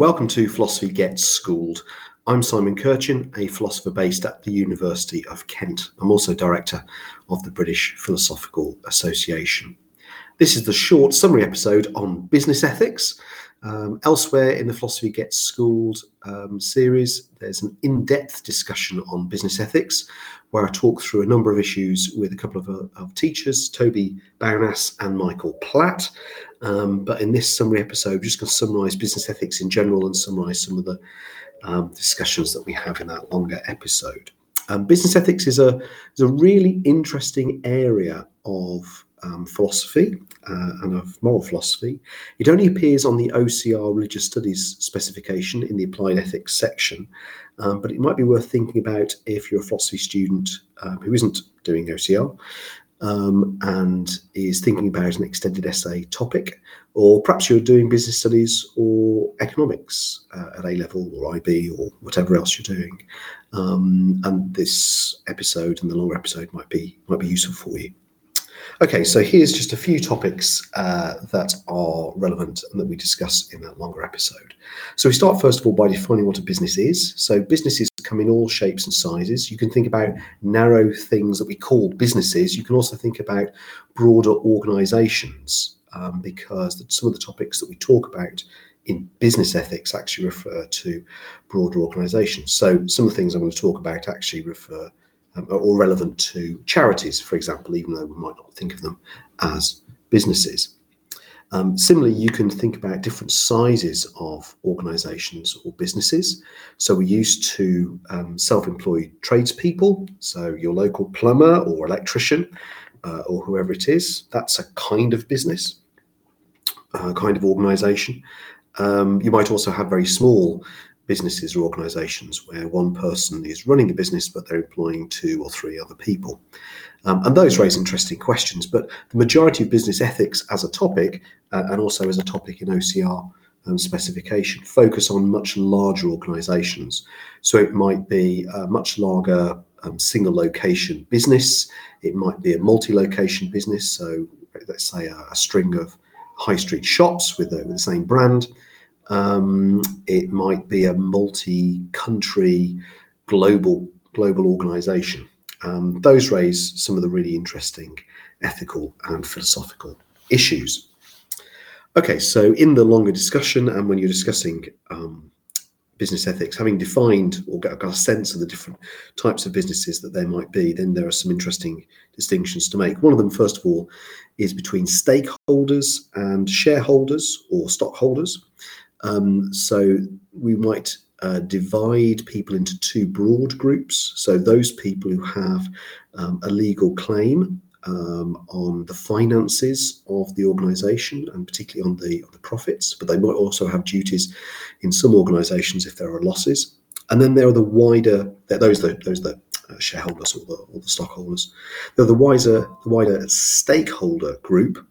Welcome to Philosophy Gets Schooled. I'm Simon Kirchin, a philosopher based at the University of Kent. I'm also director of the British Philosophical Association. This is the short summary episode on business ethics. Um, elsewhere in the Philosophy Gets Schooled um, series, there's an in depth discussion on business ethics where I talk through a number of issues with a couple of, uh, of teachers, Toby Baunas and Michael Platt. Um, but in this summary episode, I'm just going to summarise business ethics in general and summarise some of the um, discussions that we have in that longer episode. Um, business ethics is a, is a really interesting area of um, philosophy uh, and of moral philosophy. It only appears on the OCR religious studies specification in the applied ethics section, um, but it might be worth thinking about if you're a philosophy student um, who isn't doing OCR um, and is thinking about an extended essay topic, or perhaps you're doing business studies or economics uh, at A level or IB or whatever else you're doing. Um, and this episode and the longer episode might be might be useful for you. Okay, so here's just a few topics uh, that are relevant and that we discuss in that longer episode. So we start first of all by defining what a business is. So businesses come in all shapes and sizes. You can think about narrow things that we call businesses. You can also think about broader organizations um, because some of the topics that we talk about in business ethics actually refer to broader organizations. So some of the things I'm going to talk about actually refer um, or relevant to charities, for example, even though we might not think of them as businesses. Um, similarly, you can think about different sizes of organisations or businesses. So we're used to um, self-employed tradespeople, so your local plumber or electrician uh, or whoever it is. That's a kind of business, a kind of organisation. Um, you might also have very small businesses or organizations where one person is running the business but they're employing two or three other people. Um, and those raise interesting questions. But the majority of business ethics as a topic, uh, and also as a topic in OCR um, specification, focus on much larger organizations. So it might be a much larger um, single location business, it might be a multi location business. So let's say a, a string of high street shops with, with the same brand. Um, it might be a multi-country, global global organisation. Um, those raise some of the really interesting ethical and philosophical issues. Okay, so in the longer discussion, and when you're discussing um, business ethics, having defined or got, got, a sense of the different types of businesses that there might be, then there are some interesting distinctions to make. One of them, first of all, is between stakeholders and shareholders or stockholders. Um, so we might uh, divide people into two broad groups. So those people who have um, a legal claim um, on the finances of the organisation and particularly on the, on the profits, but they might also have duties in some organisations if there are losses. And then there are the wider those the, those the uh, shareholders or the, or the stockholders. They're the wiser the wider stakeholder group.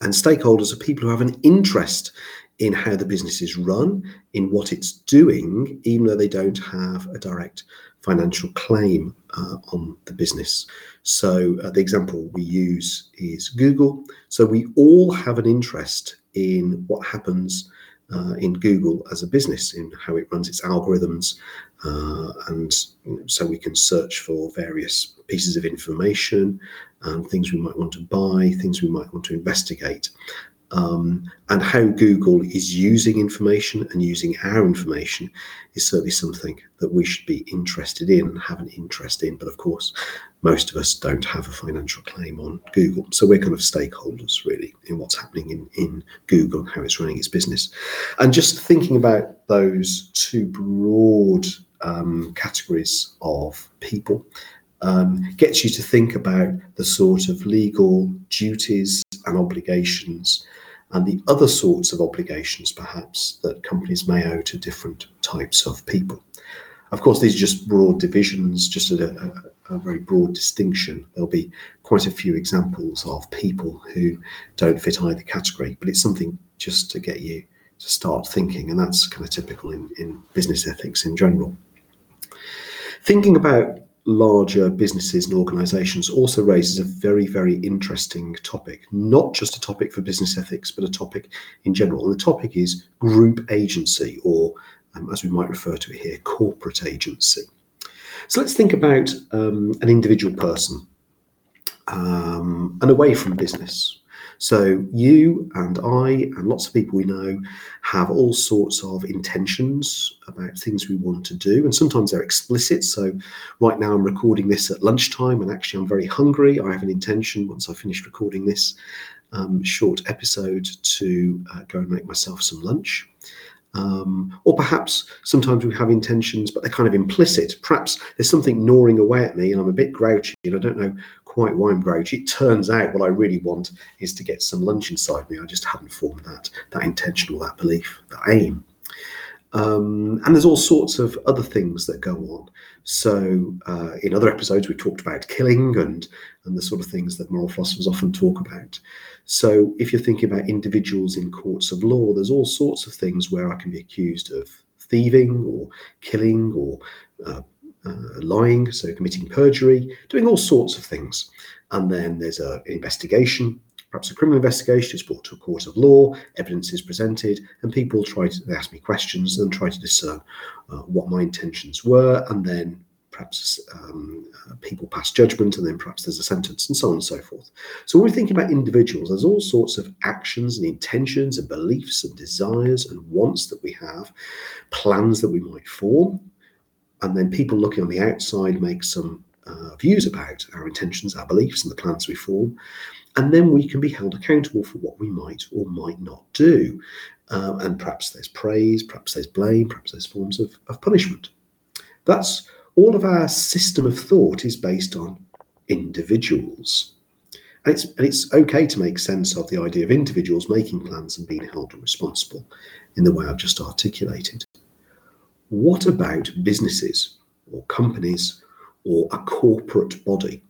And stakeholders are people who have an interest in how the business is run, in what it's doing, even though they don't have a direct financial claim uh, on the business. So, uh, the example we use is Google. So, we all have an interest in what happens uh, in Google as a business, in how it runs its algorithms. Uh, and so, we can search for various pieces of information and things we might want to buy, things we might want to investigate um, and how Google is using information and using our information is certainly something that we should be interested in and have an interest in. But of course, most of us don't have a financial claim on Google. So we're kind of stakeholders really in what's happening in, in Google and how it's running its business. And just thinking about those two broad um, categories of people um, gets you to think about the sort of legal duties and obligations and the other sorts of obligations, perhaps, that companies may owe to different types of people. Of course, these are just broad divisions, just a, a, a, very broad distinction. There'll be quite a few examples of people who don't fit either category, but it's something just to get you to start thinking, and that's kind of typical in, in business ethics in general. Thinking about larger businesses and organizations also raises a very, very interesting topic, not just a topic for business ethics, but a topic in general. And the topic is group agency, or um, as we might refer to it here, corporate agency. So let's think about um, an individual person um, and away from business. So you and I and lots of people we know have all sorts of intentions about things we want to do, and sometimes they're explicit. So right now I'm recording this at lunchtime, and actually I'm very hungry. I have an intention once I finish recording this um, short episode to uh, go and make myself some lunch. Um, or perhaps sometimes we have intentions, but they're kind of implicit. Perhaps there's something gnawing away at me and I'm a bit grouchy and I don't know quite why I'm grouchy. It turns out what I really want is to get some lunch inside me. I just haven't formed that, that intention or that belief, that aim. Um, and there's all sorts of other things that go on. So, uh, in other episodes, we talked about killing and and the sort of things that moral philosophers often talk about. So, if you're thinking about individuals in courts of law, there's all sorts of things where I can be accused of thieving or killing or uh, uh, lying, so committing perjury, doing all sorts of things. And then there's an investigation perhaps a criminal investigation is brought to a court of law, evidence is presented, and people try to ask me questions and try to discern uh, what my intentions were, and then perhaps um, uh, people pass judgment, and then perhaps there's a sentence, and so on and so forth. So when we're thinking about individuals, there's all sorts of actions and intentions and beliefs and desires and wants that we have, plans that we might form, and then people looking on the outside make some uh, views about our intentions, our beliefs, and the plans we form and then we can be held accountable for what we might or might not do. Uh, and perhaps there's praise, perhaps there's blame, perhaps there's forms of, of punishment. That's all of our system of thought is based on individuals. And it's, and it's okay to make sense of the idea of individuals making plans and being held responsible in the way I've just articulated. What about businesses or companies or a corporate body?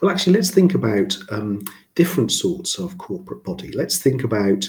Well, actually, let's think about um, different sorts of corporate body. Let's think about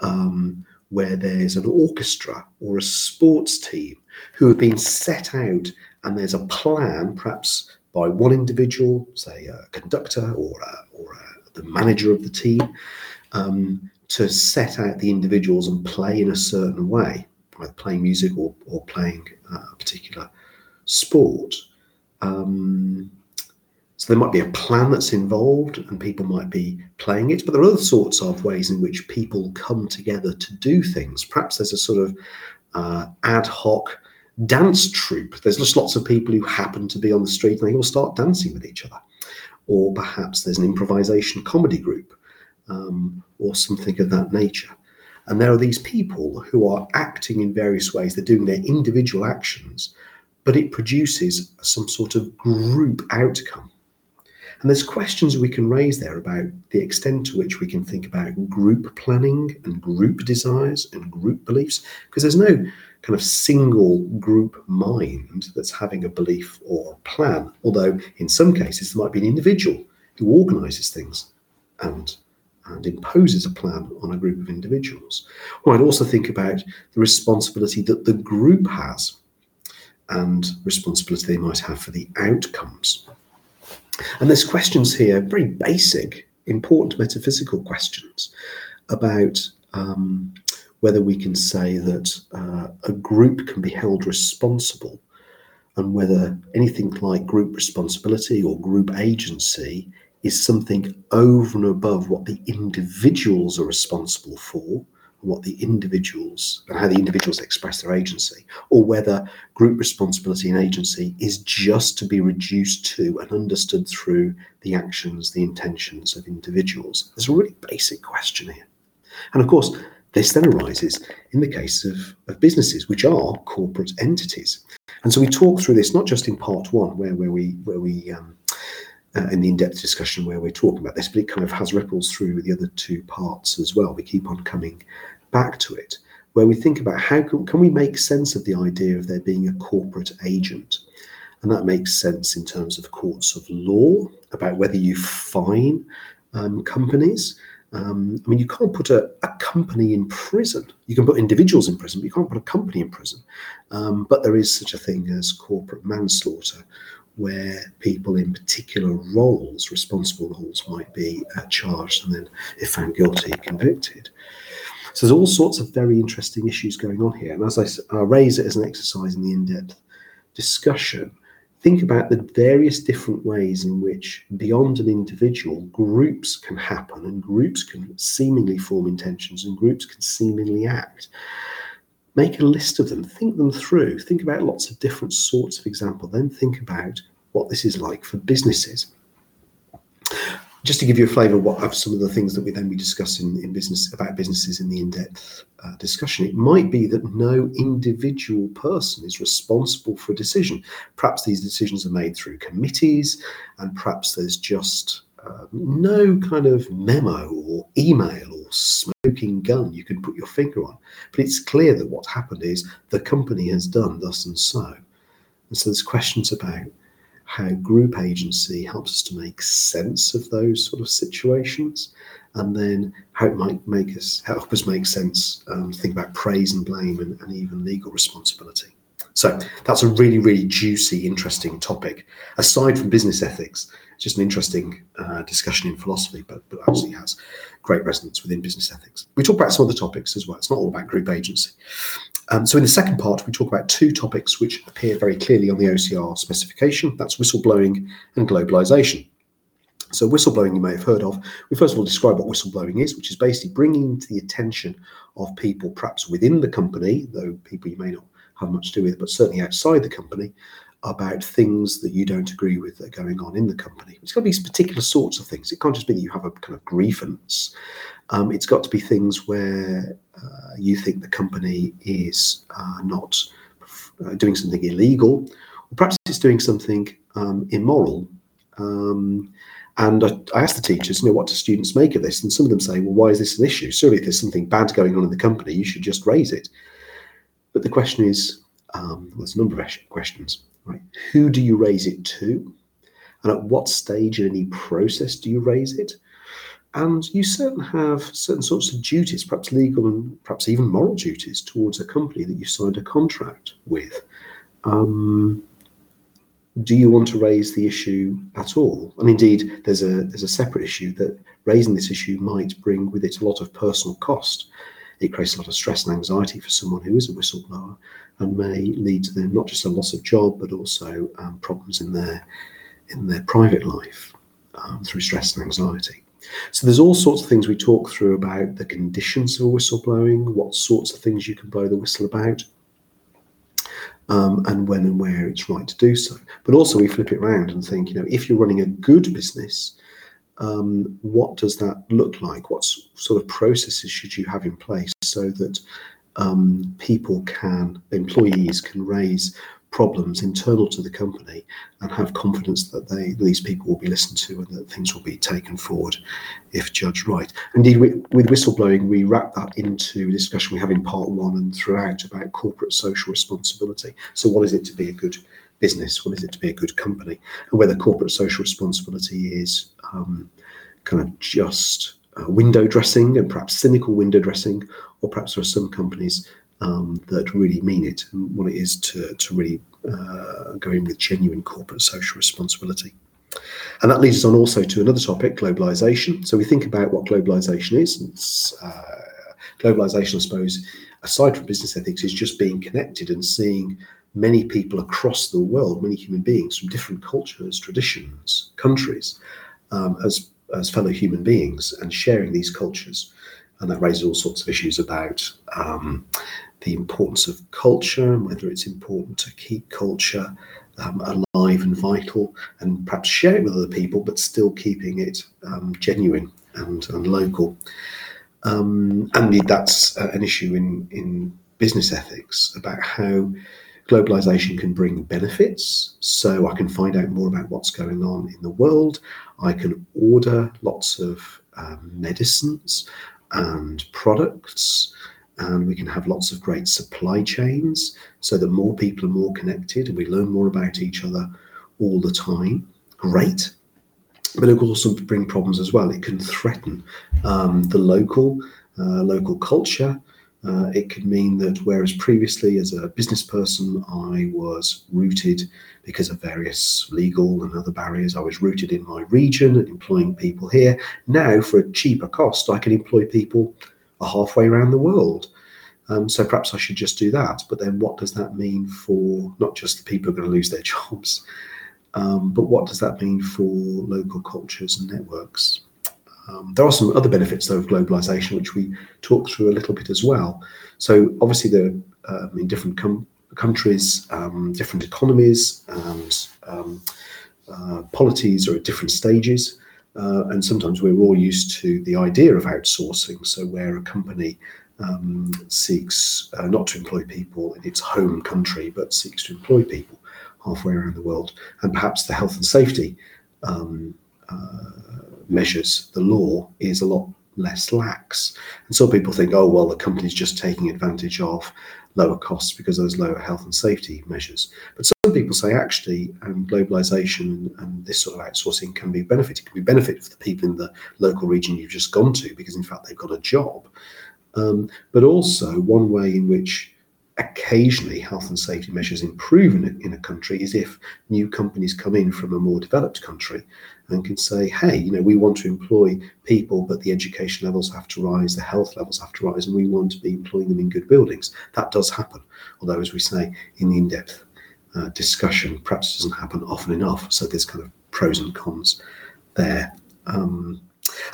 um, where there's an orchestra or a sports team who have been set out, and there's a plan, perhaps by one individual, say a conductor or, a, or a, the manager of the team, um, to set out the individuals and play in a certain way, either playing music or, or playing uh, a particular sport. Um, so there might be a plan that's involved and people might be playing it, but there are other sorts of ways in which people come together to do things. Perhaps there's a sort of uh, ad hoc dance troupe. There's just lots of people who happen to be on the street and they all start dancing with each other. Or perhaps there's an improvisation comedy group um, or something of that nature. And there are these people who are acting in various ways. They're doing their individual actions, but it produces some sort of group outcome. And there's questions we can raise there about the extent to which we can think about group planning and group desires and group beliefs, because there's no kind of single group mind that's having a belief or a plan. Although in some cases there might be an individual who organizes things and and imposes a plan on a group of individuals. I'd also think about the responsibility that the group has and responsibility they might have for the outcomes. And there's questions here, very basic, important metaphysical questions about um, whether we can say that uh, a group can be held responsible and whether anything like group responsibility or group agency is something over and above what the individuals are responsible for what the individuals and how the individuals express their agency, or whether group responsibility and agency is just to be reduced to and understood through the actions, the intentions of individuals. There's a really basic question here. And of course, this then arises in the case of, of businesses, which are corporate entities. And so we talk through this not just in part one, where, where we where we um, in the in-depth discussion where we're talking about this, but it kind of has ripples through the other two parts as well. We keep on coming back to it, where we think about how can, can we make sense of the idea of there being a corporate agent, and that makes sense in terms of courts of law about whether you fine um, companies Um, I mean, you can't put a, a, company in prison. You can put individuals in prison, but you can't put a company in prison. Um, but there is such a thing as corporate manslaughter, where people in particular roles, responsible roles, might be uh, charged and then, if found guilty, convicted. So there's all sorts of very interesting issues going on here. And as I, I raise it as an exercise in the in-depth discussion, think about the various different ways in which, beyond an individual, groups can happen and groups can seemingly form intentions and groups can seemingly act. Make a list of them, think them through, think about lots of different sorts of example, then think about what this is like for businesses just to give you a flavour of some of the things that we then be discussing in business about businesses in the in-depth uh, discussion, it might be that no individual person is responsible for a decision. Perhaps these decisions are made through committees, and perhaps there's just uh, no kind of memo or email smoking gun you can put your finger on. But it's clear that what happened is the company has done thus and so. And so there's questions about how group agency helps us to make sense of those sort of situations, and then how it might make us help us make sense, um, think about praise and blame, and, and even legal responsibility. So that's a really, really juicy, interesting topic. Aside from business ethics, it's just an interesting uh, discussion in philosophy, but, but actually has great resonance within business ethics. We talk about some other topics as well. It's not all about group agency. Um, so in the second part, we talk about two topics which appear very clearly on the OCR specification. That's whistleblowing and globalization. So whistleblowing you may have heard of. We first of all describe what whistleblowing is, which is basically bringing to the attention of people, perhaps within the company, though people you may not have much to do with, but certainly outside the company, about things that you don't agree with that are going on in the company. It's got to be particular sorts of things. It can't just be that you have a kind of grievance. Um, it's got to be things where uh, you think the company is uh, not uh, doing something illegal, or perhaps it's doing something um, immoral. Um, and I, I asked the teachers, you know, what do students make of this? And some of them say, well, why is this an issue? Surely, if there's something bad going on in the company, you should just raise it. But the question is, um, there's a number of questions. Right? Who do you raise it to? And at what stage in any process do you raise it? And you certainly have certain sorts of duties, perhaps legal and perhaps even moral duties towards a company that you signed a contract with. Um, do you want to raise the issue at all? And indeed, there's a there's a separate issue that raising this issue might bring with it a lot of personal cost. It creates a lot of stress and anxiety for someone who is a whistleblower, and may lead to them not just a loss of job but also um, problems in their in their private life um, through stress and anxiety. So there's all sorts of things we talk through about the conditions of whistleblowing, what sorts of things you can blow the whistle about, um, and when and where it's right to do so. But also we flip it around and think, you know, if you're running a good business, um, what does that look like? What sort of processes should you have in place so that um, people can, employees can raise problems internal to the company and have confidence that they these people will be listened to and that things will be taken forward if judged right. Indeed, we, with whistleblowing, we wrap that into a discussion we have in part one and throughout about corporate social responsibility. So, what is it to be a good business? What is it to be a good company? And whether corporate social responsibility is um, kind of just uh, window dressing and perhaps cynical window dressing, or perhaps there are some companies um, that really mean it and what it is to, to really uh, go in with genuine corporate social responsibility. And that leads us on also to another topic, globalization. So we think about what globalization is. Uh, globalization, I suppose, aside from business ethics, is just being connected and seeing many people across the world, many human beings from different cultures, traditions, countries, um, as as fellow human beings and sharing these cultures. And that raises all sorts of issues about um, the importance of culture and whether it's important to keep culture um, alive and vital and perhaps share it with other people, but still keeping it um, genuine and, and local. Um, and that's uh, an issue in, in business ethics about how globalization can bring benefits. So I can find out more about what's going on in the world. I can order lots of um, medicines and products, and we can have lots of great supply chains so that more people are more connected and we learn more about each other all the time. Great. but it can also bring problems as well. It can threaten um, the local uh, local culture. Uh, it could mean that whereas previously, as a business person, I was rooted because of various legal and other barriers, I was rooted in my region and employing people here. Now, for a cheaper cost, I can employ people halfway around the world. Um, so perhaps I should just do that. But then, what does that mean for not just the people who are going to lose their jobs, um, but what does that mean for local cultures and networks? Um, there are some other benefits though of globalization, which we talk through a little bit as well. So obviously, there um, in different com- countries, um, different economies, and um, uh, polities are at different stages. Uh, and sometimes we're all used to the idea of outsourcing. So where a company um, seeks uh, not to employ people in its home country, but seeks to employ people halfway around the world, and perhaps the health and safety um, uh, measures, the law is a lot less lax. And some people think, oh, well, the company's just taking advantage of lower costs because of those lower health and safety measures. But some people say, actually, um, globalization and this sort of outsourcing can be benefit. It can be benefit for the people in the local region you've just gone to because, in fact, they've got a job. Um, but also, one way in which occasionally health and safety measures improve in a, in a country is if new companies come in from a more developed country and can say, hey, you know, we want to employ people, but the education levels have to rise, the health levels have to rise, and we want to be employing them in good buildings. That does happen. Although, as we say in the in depth uh, discussion, perhaps it doesn't happen often enough. So there's kind of pros and cons there. Um,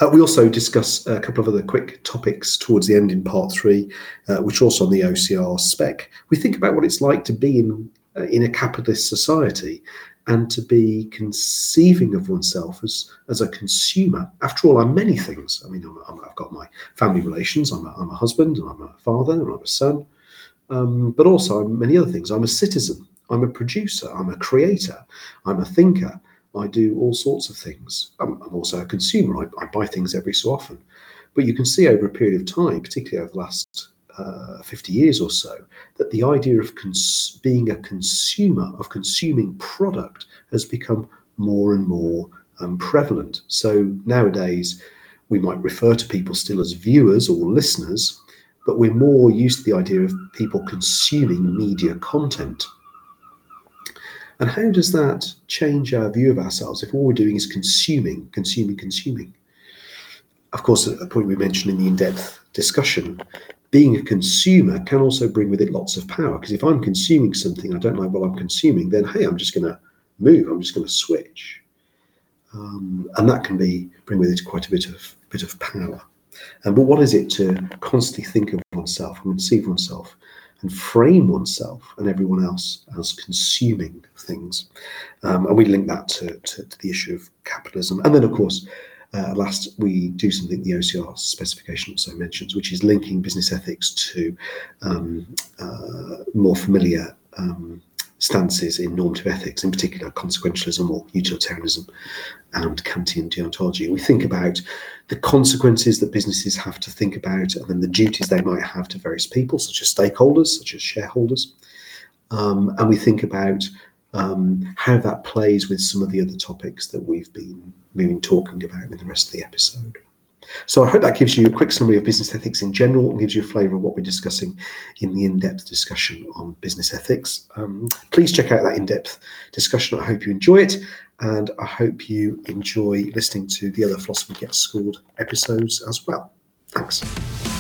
uh, we also discuss a couple of other quick topics towards the end in part three, uh, which are also on the OCR spec. We think about what it's like to be in uh, in a capitalist society and to be conceiving of oneself as as a consumer. After all, I'm many things. I mean, i have got my family relations. I'm a, I'm a husband, and I'm a father, I'm a son. Um, but also, I'm many other things. I'm a citizen. I'm a producer. I'm a creator. I'm a thinker. I do all sorts of things. I'm, I'm also a consumer. I, I, buy things every so often. But you can see over a period of time, particularly over the last uh, 50 years or so, that the idea of cons- being a consumer, of consuming product, has become more and more um, prevalent. So nowadays, we might refer to people still as viewers or listeners, but we're more used to the idea of people consuming media content. And how does that change our view of ourselves if all we're doing is consuming, consuming, consuming? Of course, a point we mentioned in the in depth discussion, being a consumer can also bring with it lots of power. Because if I'm consuming something I don't like what I'm consuming, then hey, I'm just going to move, I'm just going to switch. Um, and that can be bring with it quite a bit of bit of power. Um, but what is it to constantly think of oneself and conceive oneself and frame oneself and everyone else as consuming things. Um, and we link that to, to, to, the issue of capitalism. And then, of course, uh, last, we do something the OCR specification also mentions, which is linking business ethics to um, uh, more familiar um, stances in normative ethics, in particular consequentialism or utilitarianism and Kantian deontology. We think about the consequences that businesses have to think about and then the duties they might have to various people, such as stakeholders, such as shareholders. Um, and we think about um, how that plays with some of the other topics that we've been, we've been talking about in the rest of the episode. So I hope that gives you a quick summary of business ethics in general and gives you a flavour of what we're discussing in the in-depth discussion on business ethics. Um, please check out that in-depth discussion. I hope you enjoy it and I hope you enjoy listening to the other Philosophy Gets Schooled episodes as well. Thanks.